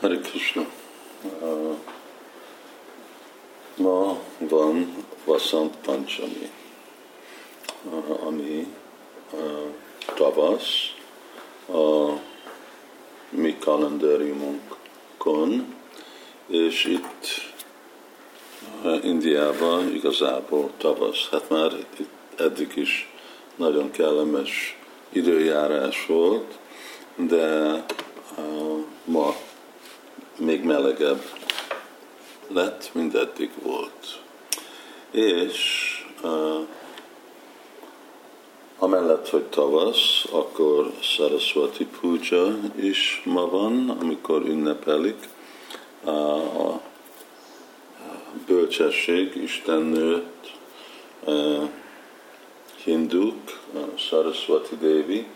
Hare Krishna. Uh, ma van Vasant Panchami, uh, ami uh, tavasz a mi kalendáriumunkon, és itt uh, Indiában igazából tavasz. Hát már itt eddig is nagyon kellemes időjárás volt, de uh, ma még melegebb lett, mint eddig volt. És uh, amellett, hogy tavasz, akkor Saraswati Puja is ma van, amikor ünnepelik uh, a bölcsesség, Istennőt, uh, hinduk, Saraswati Devi,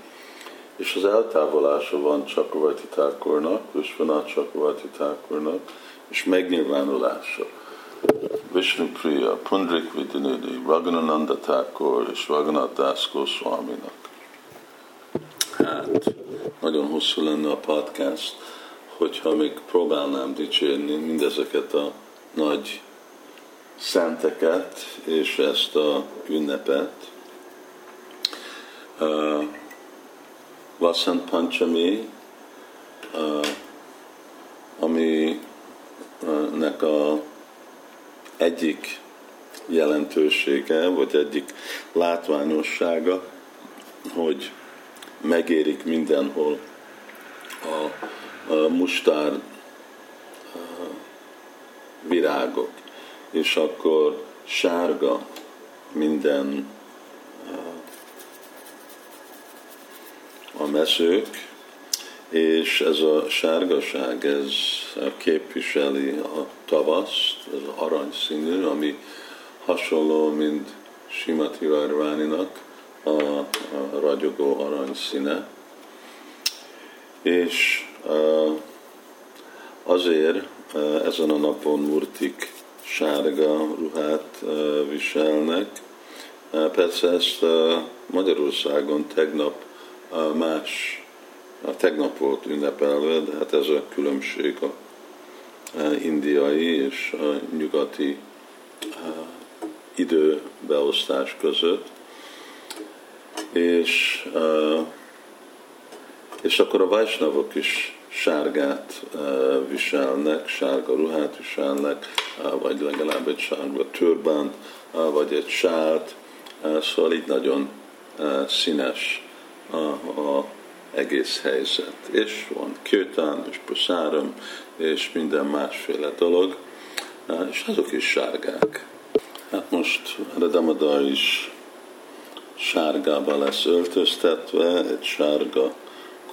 és az eltávolása van Chakravarti Thakurnak, Vishwanath Chakravarti Thakurnak, és megnyilvánulása. Vishnu Priya, Pundrik Vidinudi, Raghunananda Thakur és Raghunath Das Goswaminak. Hát, nagyon hosszú lenne a podcast, hogyha még próbálnám dicsérni mindezeket a nagy szenteket és ezt a ünnepet. Uh, Vasant Panchami, uh, aminek a egyik jelentősége, vagy egyik látványossága, hogy megérik mindenhol a, a mustár virágok, és akkor sárga minden a mezők, és ez a sárgaság, ez képviseli a tavaszt, ez aranyszínű, ami hasonló, mint Simati Varváninak a, a ragyogó aranyszíne. És azért ezen a napon murtik sárga ruhát viselnek. Persze ezt Magyarországon tegnap más, tegnap volt ünnepelve, de hát ez a különbség a indiai és a nyugati időbeosztás között. És, és akkor a vajsnavok is sárgát viselnek, sárga ruhát viselnek, vagy legalább egy sárga turbánt, vagy egy sált, szóval így nagyon színes a, a egész helyzet. És van kőtán, és puszárom, és minden másféle dolog, és azok is sárgák. Hát most Redamada is sárgába lesz öltöztetve, egy sárga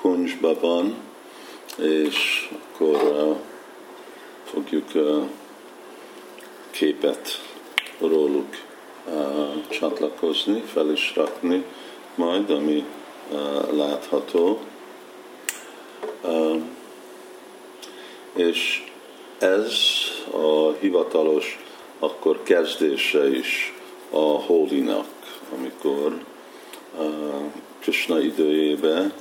kuncsba van, és akkor fogjuk képet róluk csatlakozni, fel is rakni majd, ami látható. És ez a hivatalos akkor kezdése is a Holinak, amikor Krishna időjében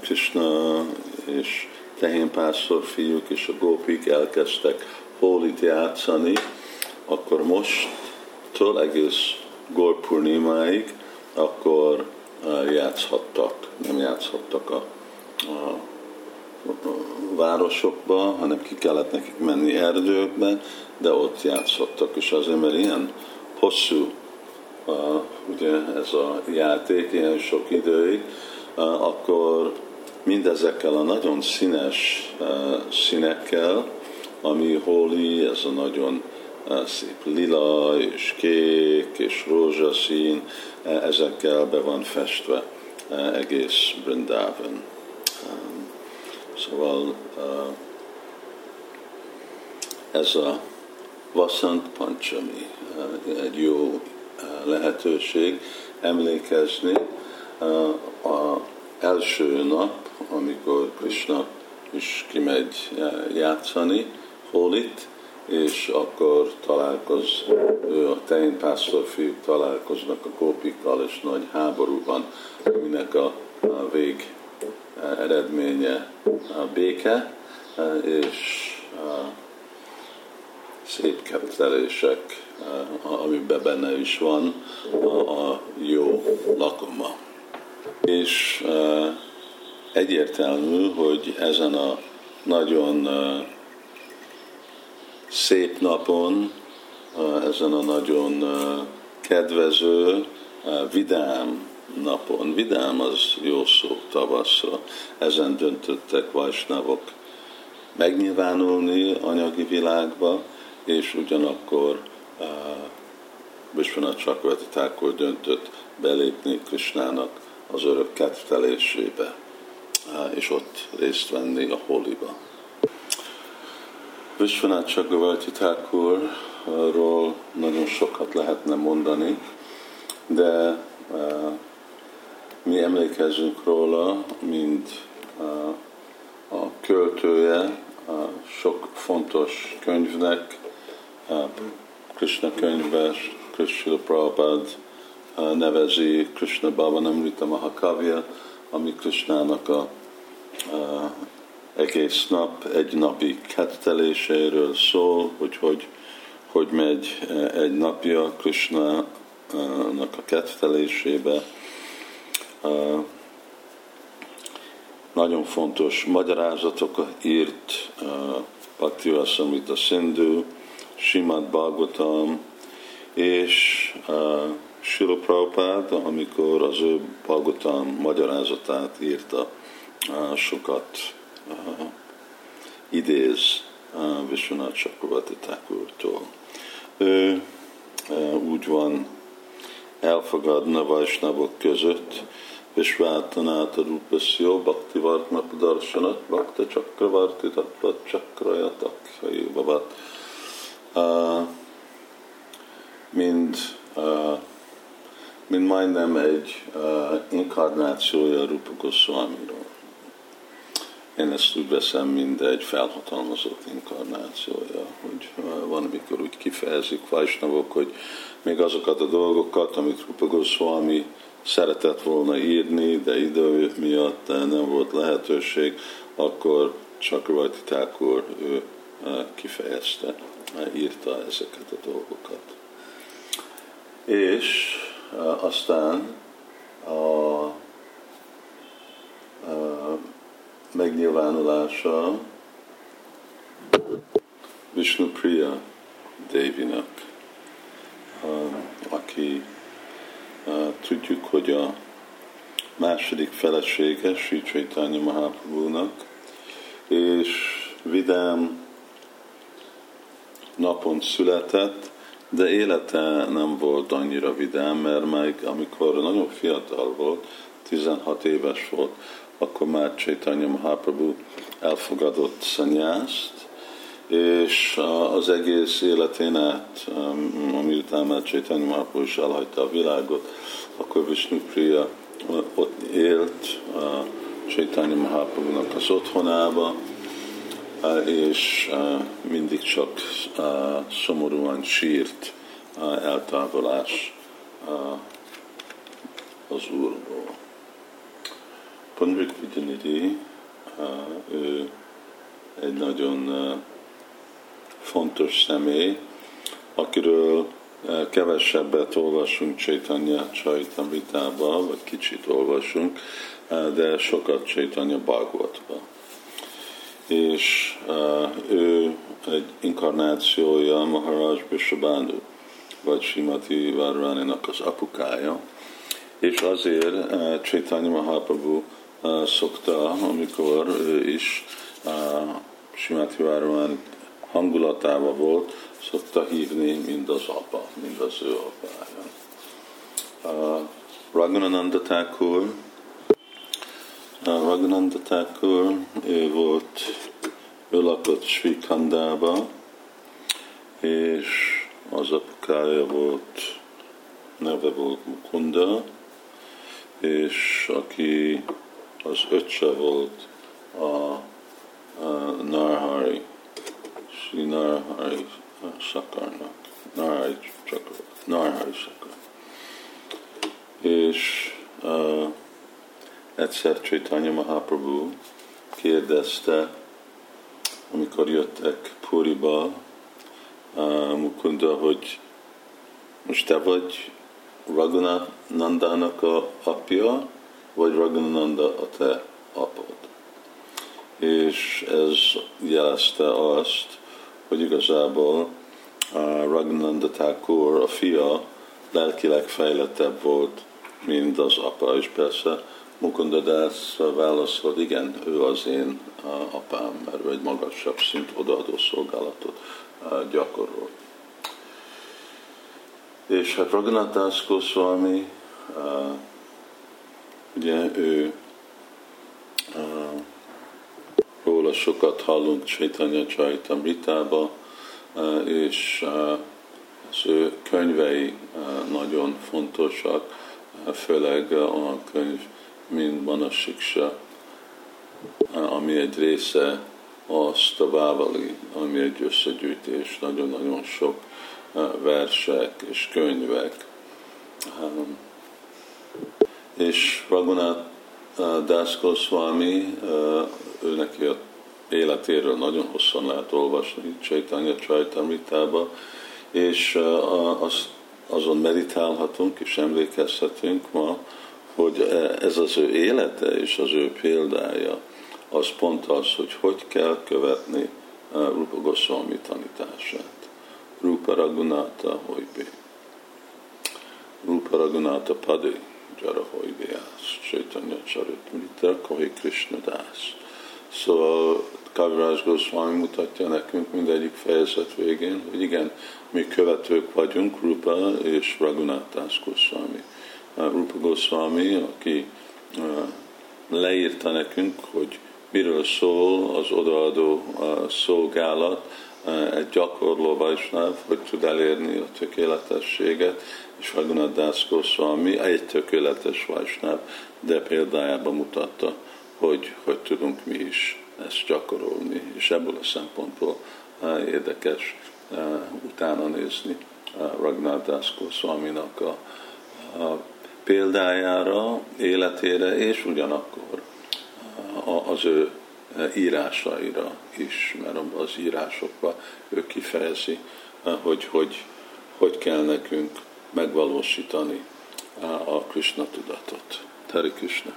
Krishna és tehénpásztor fiúk és a gópik elkezdtek Holit játszani, akkor most től egész Gorpurnimáig, akkor játszhattak, nem játszhattak a, a, városokba, hanem ki kellett nekik menni erdőkbe, de ott játszhattak, és azért, mert ilyen hosszú a, ugye ez a játék, ilyen sok időig, a, akkor mindezekkel a nagyon színes a, színekkel, ami holi, ez a nagyon szép lila és kék és rózsaszín, e, ezekkel be van festve e, egész Brindavan. Szóval ez a Vasant Panchami egy jó lehetőség emlékezni a első nap, amikor Krishna is kimegy játszani, Holit, és akkor találkoz, ő a pásztor fiúk találkoznak a kópikkal, és nagy háború van, aminek a, a vég eredménye a béke, és szép kettelések, amiben benne is van a jó lakoma. És egyértelmű, hogy ezen a nagyon szép napon, ezen a nagyon kedvező, vidám napon, vidám az jó szó tavaszra, ezen döntöttek vajsnavok megnyilvánulni anyagi világba, és ugyanakkor uh, Vishwanath Chakravarti döntött belépni Krishnának az örök kedvelésébe, uh, és ott részt venni a holiba. Vishwanath Chakravarti Thakurról nagyon sokat lehetne mondani, de uh, mi emlékezünk róla, mint uh, a költője a sok fontos könyvnek, Krishna könyves, Krishna Prabhupada nevezi Krishna Bhavanamrita Mahakavya, ami Krishnának a, a egész nap, egy napi ketteléséről szól, hogy hogy, hogy megy egy napja Krishnának a kettelésébe. Nagyon fontos magyarázatokat írt Bhakti Rasamrita Sindhu, Simad Bhagavatam, és Sila Prabhupád, amikor az ő Bhagavatam magyarázatát írta, sokat uh, idéz uh, Vishwanath Chakravarti Thakurtól. Ő uh, úgy van elfogadna Vajsnavok között, Vishvátanát a Rupasyo, Bhakti Vartma Darshanat, Bhakta Chakravarti Tattva Chakrajatak, Babat mind, mind majdnem egy inkarnációja Rupa Goswamiról. Én ezt úgy veszem, mint egy felhatalmazott inkarnációja, hogy van, amikor úgy kifejezik Vajsnavok, hogy még azokat a dolgokat, amit Rupa Goswami szeretett volna írni, de idő miatt nem volt lehetőség, akkor csak Rajti Thakur ő kifejezte írta ezeket a dolgokat. És aztán a, a megnyilvánulása. Vishnu Priya Devinak, aki tudjuk, hogy a második felesége Sri Chaitanya Mahaprabhu-nak, és vidám napon született, de élete nem volt annyira vidám, mert még amikor nagyon fiatal volt, 16 éves volt, akkor már Chaitanya Mahaprabhu elfogadott szanyászt, és az egész életén át, amiután már Chaitanya Mahaprabhu is elhagyta a világot, akkor Vishnu Priya ott élt Chaitanya Mahaprabhu-nak az otthonába, és mindig csak szomorúan sírt eltávolás az Úrból. Pandrik Vidyanidhi, ő egy nagyon fontos személy, akiről kevesebbet olvasunk Csaitanya Csaitamritába, vagy kicsit olvasunk, de sokat Csaitanya Bhagavatba és ő egy inkarnációja Maharaj Bishabánu, vagy Simati Várváninak az apukája, és azért Chaitanya Mahaprabhu szokta, amikor ő is uh, Simati Várván hangulatában volt, szokta hívni mind az apa, mind az ő apája. Uh, Raghunananda Thakur, Raghunanda Thakur, ő volt, ő lakott Sri Kandába, és az apukája volt, neve volt Mukunda, és aki az öccse volt a, a Narhari, Sri Narhari Sakarnak, Narhari Sakar, Narhari Sakar. És uh, egyszer Chaitanya Mahaprabhu kérdezte amikor jöttek Puriba, Mukunda, hogy most te vagy Raghunandának a apja, vagy Raghunanda a te apod. És ez jelezte azt, hogy igazából a Raghunanda Thakur, a fia, lelkileg fejlettebb volt, mint az apa, és persze Mukunda Das válaszolt, igen, ő az én apám, mert ő egy magasabb szint odaadó szolgálatot gyakorol. És hát Raghunath Goswami, ugye ő róla sokat hallunk Chaitanya Chaitamritába, és az ő könyvei nagyon fontosak, főleg a könyv, mint Manasiksa, ami egy része a Vávali, ami egy összegyűjtés, nagyon-nagyon sok versek és könyvek. És Raghunath Das Goswami, ő neki a életéről nagyon hosszan lehet olvasni, Chaitanya Chaitamritába, és az, azon meditálhatunk és emlékezhetünk ma, hogy ez az ő élete és az ő példája, az pont az, hogy hogy kell követni Rupa Goswami tanítását. Rupa Ragunata Hoibi. Rupa Ragunata Padi Jara Hoibiás. Chaitanya Charitmrita Kohi Krishna Das. Szóval Kaviraj Goswami mutatja nekünk mindegyik fejezet végén, hogy igen, mi követők vagyunk, Rupa és Raghunath Goswami. Rupa Goswami, aki leírta nekünk, hogy miről szól az odaadó szolgálat, egy gyakorló Vajsnáv, hogy tud elérni a tökéletességet, és Raghunath Das Goswami egy tökéletes Vajsnáv, de példájában mutatta, hogy hogy tudunk mi is ezt gyakorolni, és ebből a szempontból érdekes utána nézni Raghunath Das Goswaminak a, a példájára, életére, és ugyanakkor az ő írásaira is, mert az írásokban ő kifejezi, hogy hogy, hogy kell nekünk megvalósítani a Krishna tudatot. Teri Krishna.